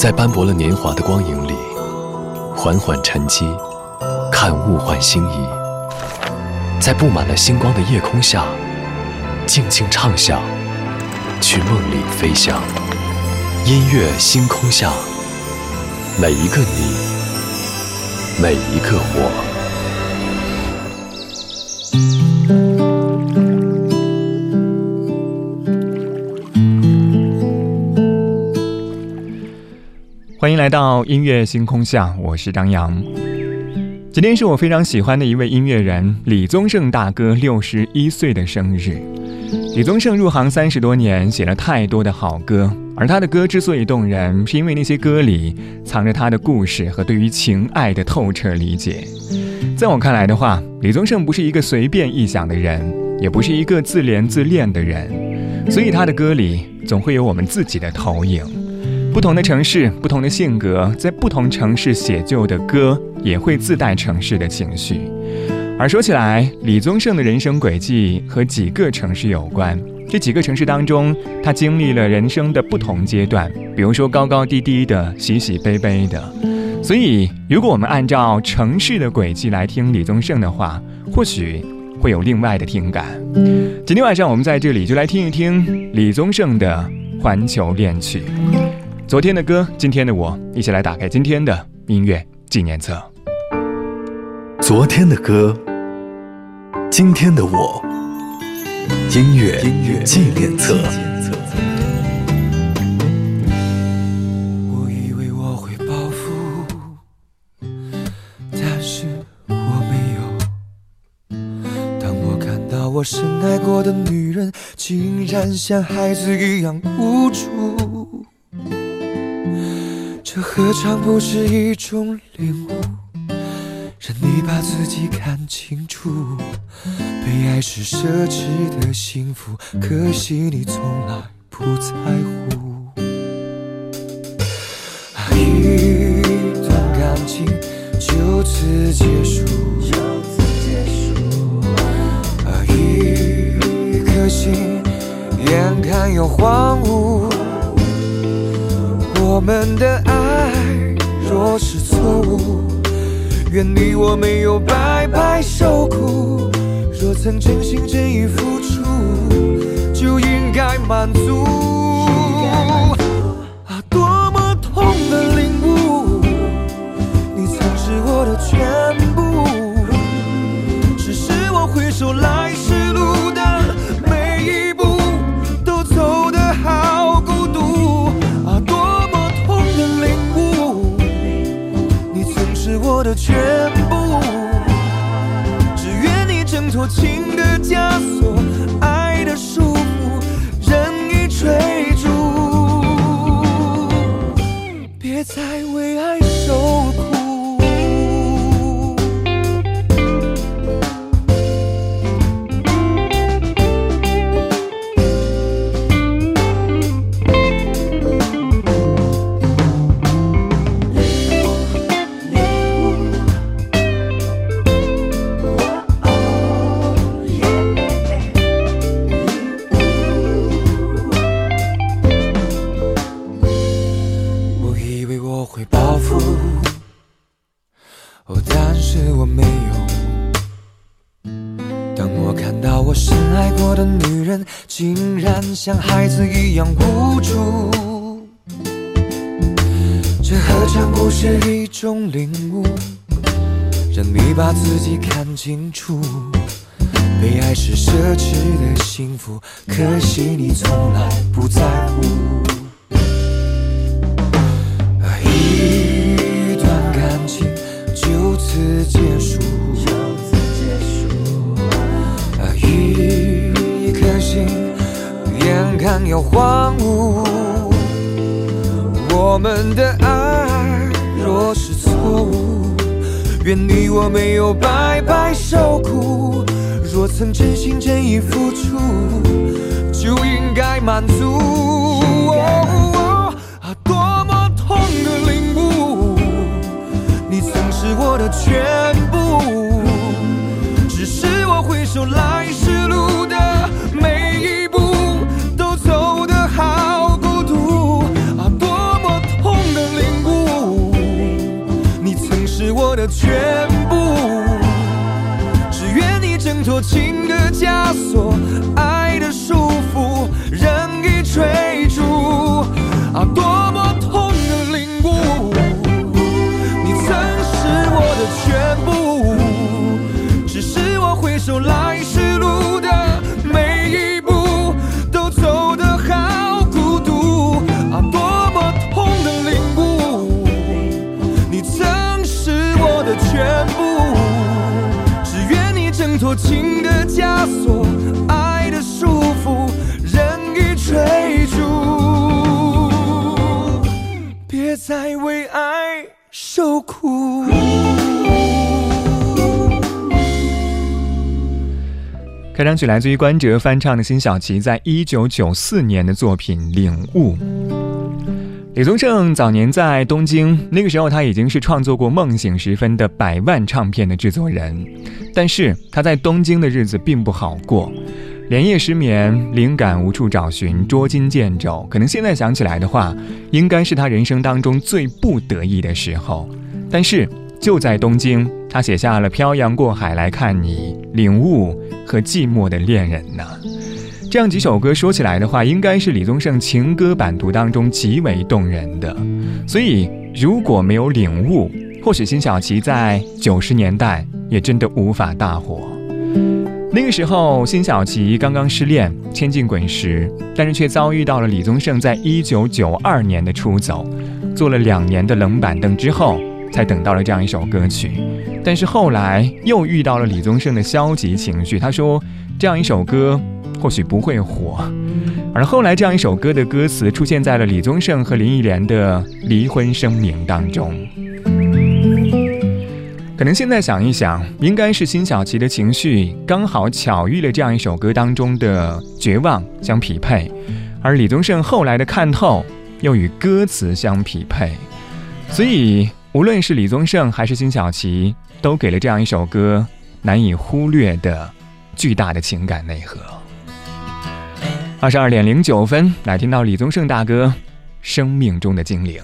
在斑驳了年华的光影里，缓缓沉积，看物换星移；在布满了星光的夜空下，静静畅想，去梦里飞翔。音乐星空下，每一个你，每一个我。欢迎来到音乐星空下，我是张扬。今天是我非常喜欢的一位音乐人李宗盛大哥六十一岁的生日。李宗盛入行三十多年，写了太多的好歌，而他的歌之所以动人，是因为那些歌里藏着他的故事和对于情爱的透彻理解。在我看来的话，李宗盛不是一个随便臆想的人，也不是一个自怜自恋的人，所以他的歌里总会有我们自己的投影。不同的城市，不同的性格，在不同城市写就的歌也会自带城市的情绪。而说起来，李宗盛的人生轨迹和几个城市有关。这几个城市当中，他经历了人生的不同阶段，比如说高高低低的、喜喜悲悲的。所以，如果我们按照城市的轨迹来听李宗盛的话，或许会有另外的听感。今天晚上我们在这里就来听一听李宗盛的《环球恋曲》。昨天的歌，今天的我，一起来打开今天的音乐纪念册。昨天的歌，今天的我，音乐音乐纪念册。我以为我会报复，但是我没有。当我看到我深爱过的女人，竟然像孩子一样无助。这何尝不是一种领悟？让你把自己看清楚。被爱是奢侈的幸福，可惜你从来不在乎。一段感情就此结束，一颗心眼看要荒芜。我们的爱愿你我没有白白受苦。若曾真心真意付出，就应该满足。啊，多么痛的领悟，你曾是我的全部，只是我回首来情的枷锁，爱的束缚，任意追逐，别再为爱竟然像孩子一样无助，这何尝不是一种领悟？让你把自己看清楚。被爱是奢侈的幸福，可惜你从来不在乎。一段感情就此结束。眼看要荒芜，我们的爱若是错误，愿你我没有白白受苦。若曾真心真意付出，就应该满足。啊，多么痛的领悟，你曾是我的全部，只是我回首来时情的枷锁，爱的束缚别再为爱受苦。开场曲来自于关喆翻唱的辛晓琪在一九九四年的作品《领悟》。李宗盛早年在东京，那个时候他已经是创作过《梦醒时分》的百万唱片的制作人，但是他在东京的日子并不好过，连夜失眠，灵感无处找寻，捉襟见肘。可能现在想起来的话，应该是他人生当中最不得意的时候。但是就在东京，他写下了《漂洋过海来看你》《领悟》和《寂寞的恋人》呢。这样几首歌说起来的话，应该是李宗盛情歌版图当中极为动人的。所以如果没有领悟，或许辛晓琪在九十年代也真的无法大火。那个时候，辛晓琪刚刚失恋，千金滚石，但是却遭遇到了李宗盛在一九九二年的出走，做了两年的冷板凳之后，才等到了这样一首歌曲。但是后来又遇到了李宗盛的消极情绪，他说这样一首歌。或许不会火，而后来这样一首歌的歌词出现在了李宗盛和林忆莲的离婚声明当中。可能现在想一想，应该是辛晓琪的情绪刚好巧遇了这样一首歌当中的绝望相匹配，而李宗盛后来的看透又与歌词相匹配，所以无论是李宗盛还是辛晓琪，都给了这样一首歌难以忽略的巨大的情感内核。二十二点零九分，来听到李宗盛大哥《生命中的精灵》。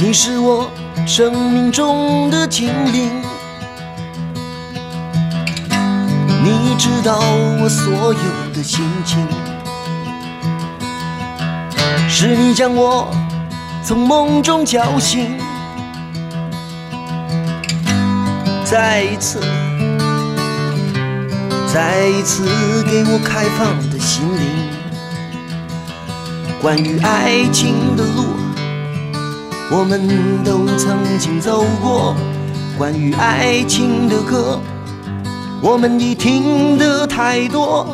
你是我生命中的精灵，你知道我所有的心情，是你将我从梦中叫醒，再一次。再一次给我开放的心灵，关于爱情的路，我们都曾经走过；关于爱情的歌，我们已听得太多；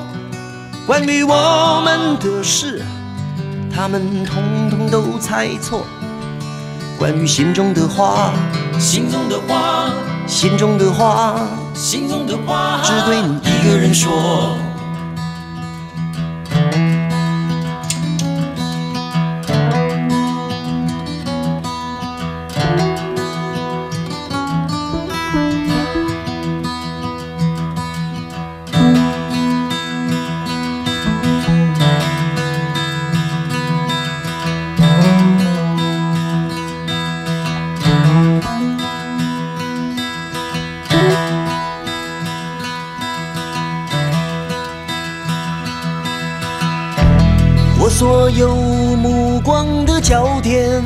关于我们的事，他们统统都猜错；关于心中的话，心中的话，心中的话。心中的话，只对你一个人说。所有目光的焦点，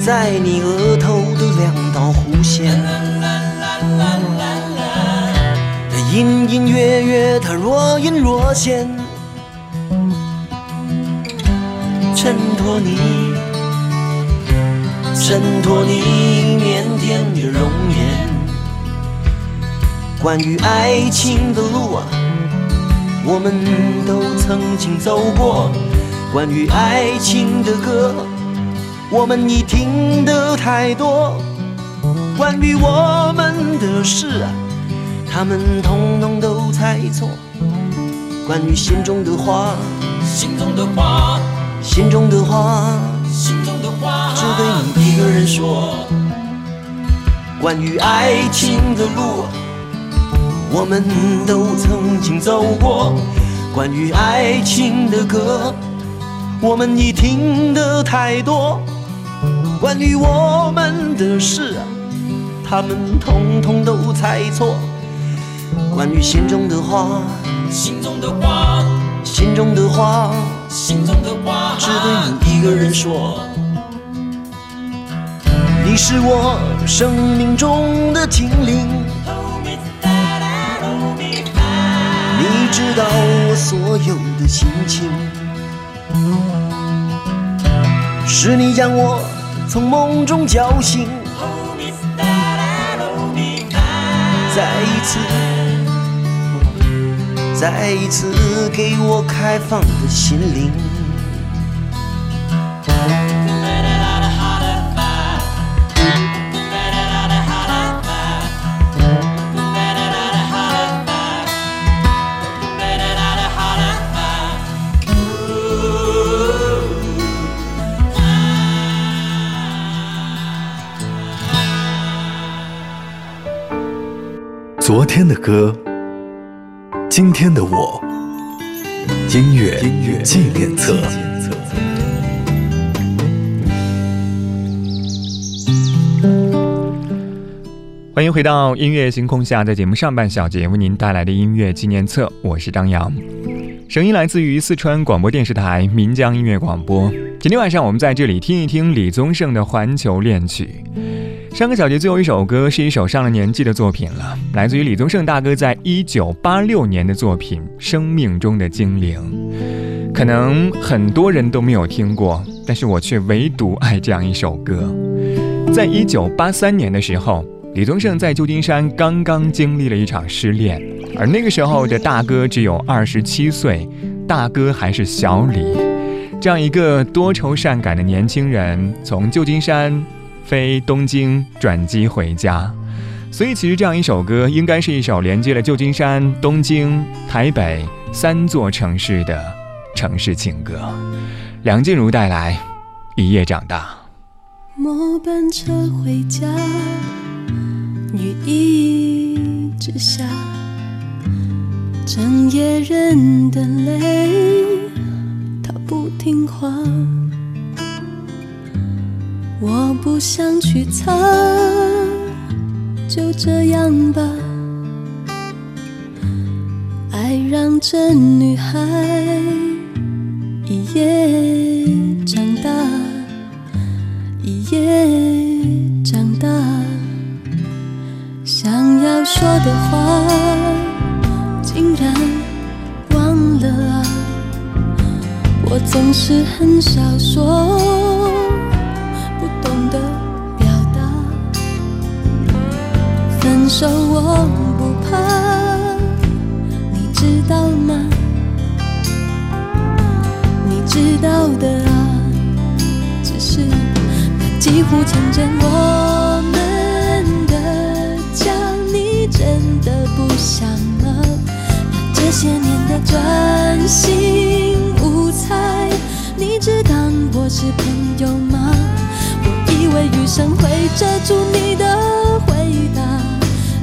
在你额头的两道弧线，它隐隐约约，它若隐若现，衬托你，衬托你腼腆的容颜。关于爱情的路啊。我们都曾经走过关于爱情的歌，我们已听得太多。关于我们的事，他们统统都猜错。关于心中的话，心中的话，心中的话，心中的话，只对你一个人说。关于爱情的路。我们都曾经走过关于爱情的歌，我们已听得太多。关于我们的事，他们统统都猜错。关于心中的话，心中的话，心中的话，心中的话，只对你一个人说。你是我生命中的精灵，知道我所有的心情。是你将我从梦中叫醒，再一次，再一次给我开放的心灵。昨天的歌，今天的我，音乐音乐纪念册。欢迎回到音乐星空下，在节目上半小节为您带来的音乐纪念册，我是张扬，声音来自于四川广播电视台岷江音乐广播。今天晚上我们在这里听一听李宗盛的《环球恋曲》。上个小节最后一首歌是一首上了年纪的作品了，来自于李宗盛大哥在一九八六年的作品《生命中的精灵》。可能很多人都没有听过，但是我却唯独爱这样一首歌。在一九八三年的时候。李宗盛在旧金山刚刚经历了一场失恋，而那个时候的大哥只有二十七岁，大哥还是小李，这样一个多愁善感的年轻人，从旧金山飞东京转机回家，所以其实这样一首歌应该是一首连接了旧金山、东京、台北三座城市的城市情歌。梁静茹带来《一夜长大》。末班车回家。雨一直下，整夜忍的泪，他不听话。我不想去猜，就这样吧。爱让这女孩一夜长大，一夜长大。想要说的话，竟然忘了啊！我总是很少说，道的啊，只是它几乎成真我们的家，你。真的不想了，把这些年的专心无猜，你只当我是朋友吗？我以为余生会遮住你的回答，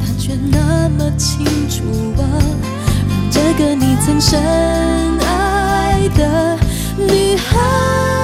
他却那么清楚啊，让这个你曾深爱的女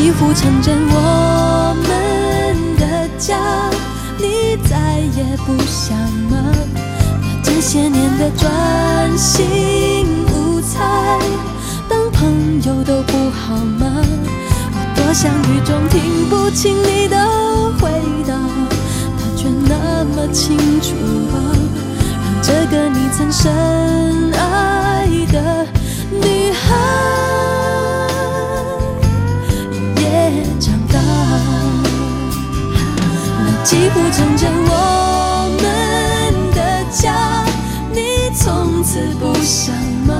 几乎成真，我们的家，你再也不想吗？把这些年的专心无猜，当朋友都不好吗？我多想雨中听不清你的回答，它却那么清楚啊，让这个你曾深爱的女孩铺张着我们的家，你从此不想吗？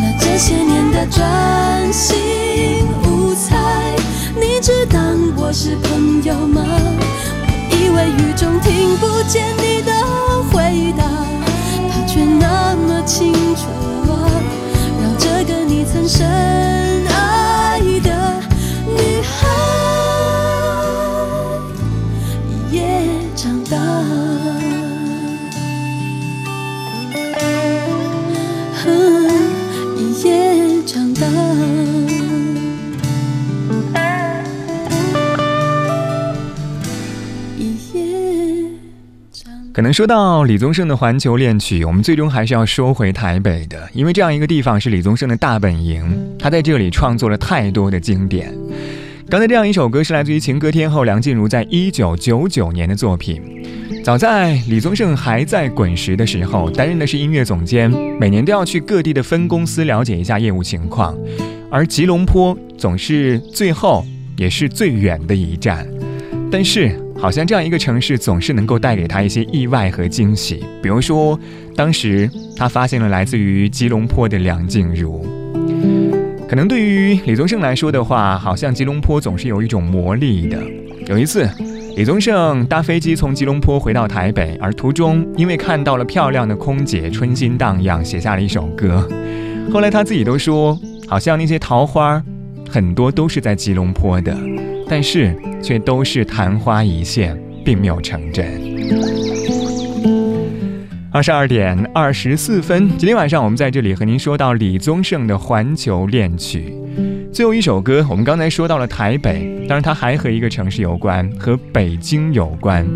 那这些年的专心无猜，你只当我是朋友吗？我以为雨中听不见可能说到李宗盛的《环球恋曲》，我们最终还是要说回台北的，因为这样一个地方是李宗盛的大本营，他在这里创作了太多的经典。刚才这样一首歌是来自于情歌天后梁静茹在一九九九年的作品。早在李宗盛还在滚石的时候，担任的是音乐总监，每年都要去各地的分公司了解一下业务情况，而吉隆坡总是最后也是最远的一站。但是，好像这样一个城市总是能够带给他一些意外和惊喜。比如说，当时他发现了来自于吉隆坡的梁静茹。可能对于李宗盛来说的话，好像吉隆坡总是有一种魔力的。有一次，李宗盛搭飞机从吉隆坡回到台北，而途中因为看到了漂亮的空姐，春心荡漾，写下了一首歌。后来他自己都说，好像那些桃花很多都是在吉隆坡的，但是却都是昙花一现，并没有成真。二十二点二十四分，今天晚上我们在这里和您说到李宗盛的《环球恋曲》。最后一首歌，我们刚才说到了台北，当然它还和一个城市有关，和北京有关。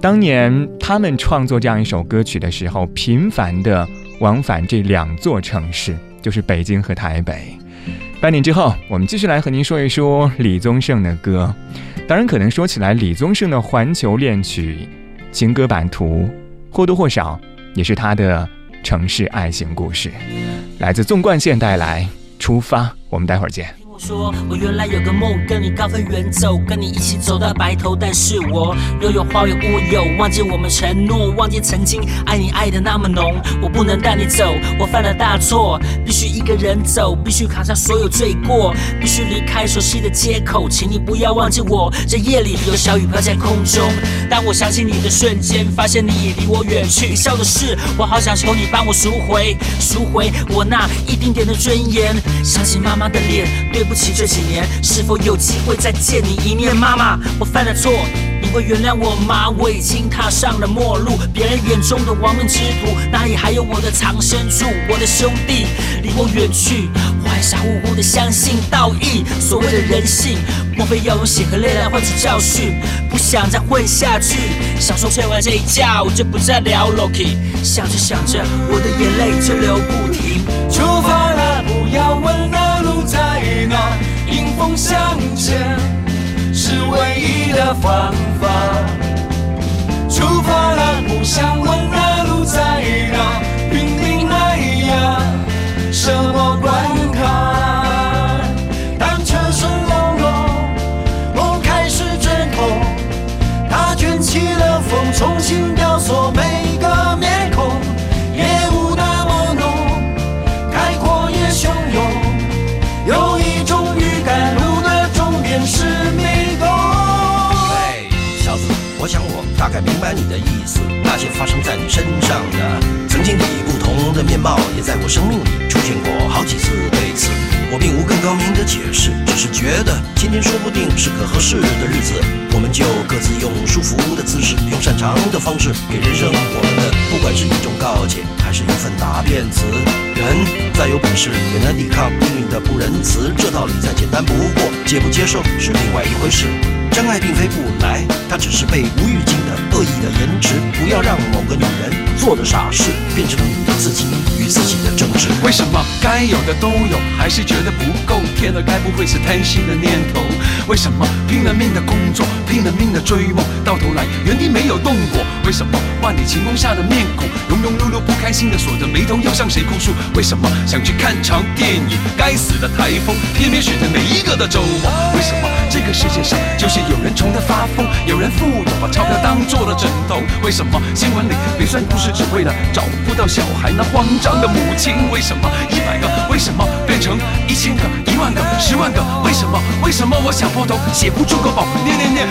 当年他们创作这样一首歌曲的时候，频繁的往返这两座城市，就是北京和台北。半年之后，我们继续来和您说一说李宗盛的歌。当然，可能说起来，李宗盛的《环球恋曲》情歌版图，或多或少也是他的城市爱情故事。来自纵贯线带来《出发》，我们待会儿见。说，我原来有个梦，跟你高飞远走，跟你一起走到白头。但是我又有花有乌有，忘记我们承诺，忘记曾经爱你爱的那么浓。我不能带你走，我犯了大错，必须一个人走，必须扛下所有罪过，必须离开熟悉的街口。请你不要忘记我，这夜里有小雨飘在空中。当我想起你的瞬间，发现你已离我远去。笑的是，我好想求你帮我赎回，赎回我那一丁点的尊严。想起妈妈的脸，对不起这几年，是否有机会再见你一面？妈妈，我犯了错，你会原谅我吗？我已经踏上了末路，别人眼中的亡命之徒，哪里还有我的藏身处？我的兄弟离我远去，我还傻乎乎的相信道义，所谓的人性，莫非要用血和泪来换取教训？不想再混下去，享受吹完这一觉，我就不再聊 Loki。想着想着，我的眼泪就流不停。出发，那，迎风向前是唯一的方法。出发了，不想问那路在哪，平平安呀，什么关发生在你身上的，曾经以不同的面貌，也在我生命里出现过好几次。对此，我并无更高明的解释，只是觉得今天说不定是个合适的日子，我们就各自用舒服的姿势，用擅长的方式，给人生我们的，不管是一种告诫，还是一份答辩词。人再有本事，也难抵抗命运的不仁慈，这道理再简单不过，接不接受是另外一回事。真爱并非不来，它只是被无预警的恶意的颜值。不要让某个女人做的傻事，变成了你自己与自己的争执。为什么该有的都有，还是觉得不够？天哪，该不会是贪心的念头？为什么拼了命的工作，拼了命的追梦，到头来原地没有动过？为什么万里晴空下的面孔，庸庸碌碌不开心的锁着眉头，要向谁哭诉？为什么想去看场电影，该死的台风偏偏选在每一个的周末？为什么这个世界上就是有人穷得发疯，有人富有把钞票当做了枕头？为什么新闻里鼻酸故事只为了找不到小孩那慌张的母亲？为什么一百个为什么变成一千个、一万个、十万个？为什么？为什么我想破头写不出个宝？念念念，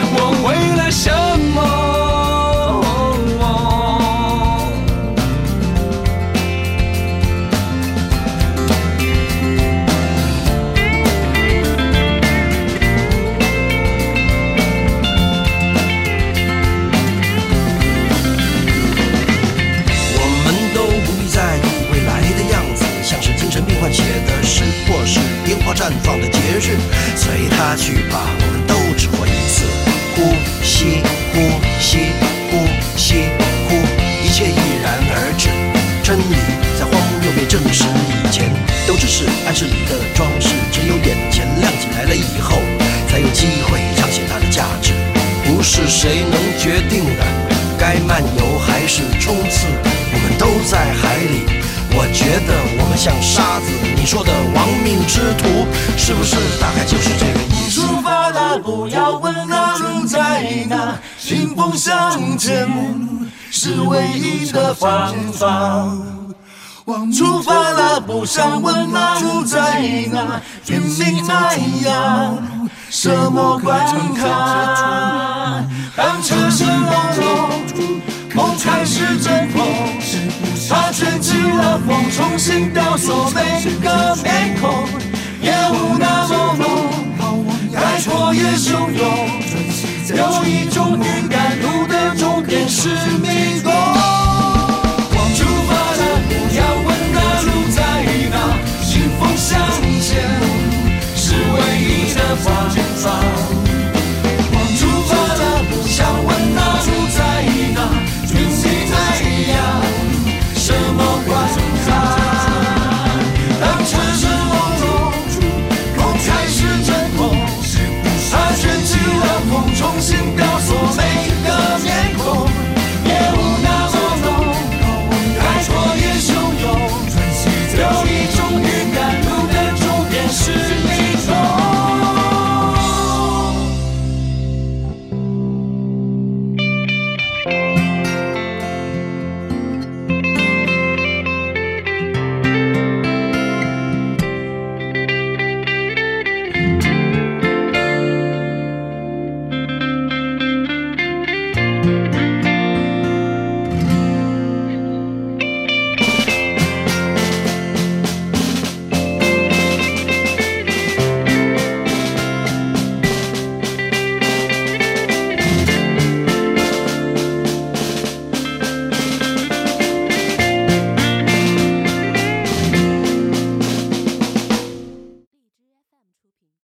是谁能决定的，该漫游还是冲刺，我们都在海里。我觉得我们像沙子，你说的亡命之徒，是不是大概就是这个意思？出发了，不要问那路在哪，迎风向前是唯一的方法。出发了，不想问那路在哪，天命那样，什么关卡？当车声隆隆，梦开始阵痛，它卷起了风，重新雕塑每个面孔，烟雾那么浓，开阔也汹涌，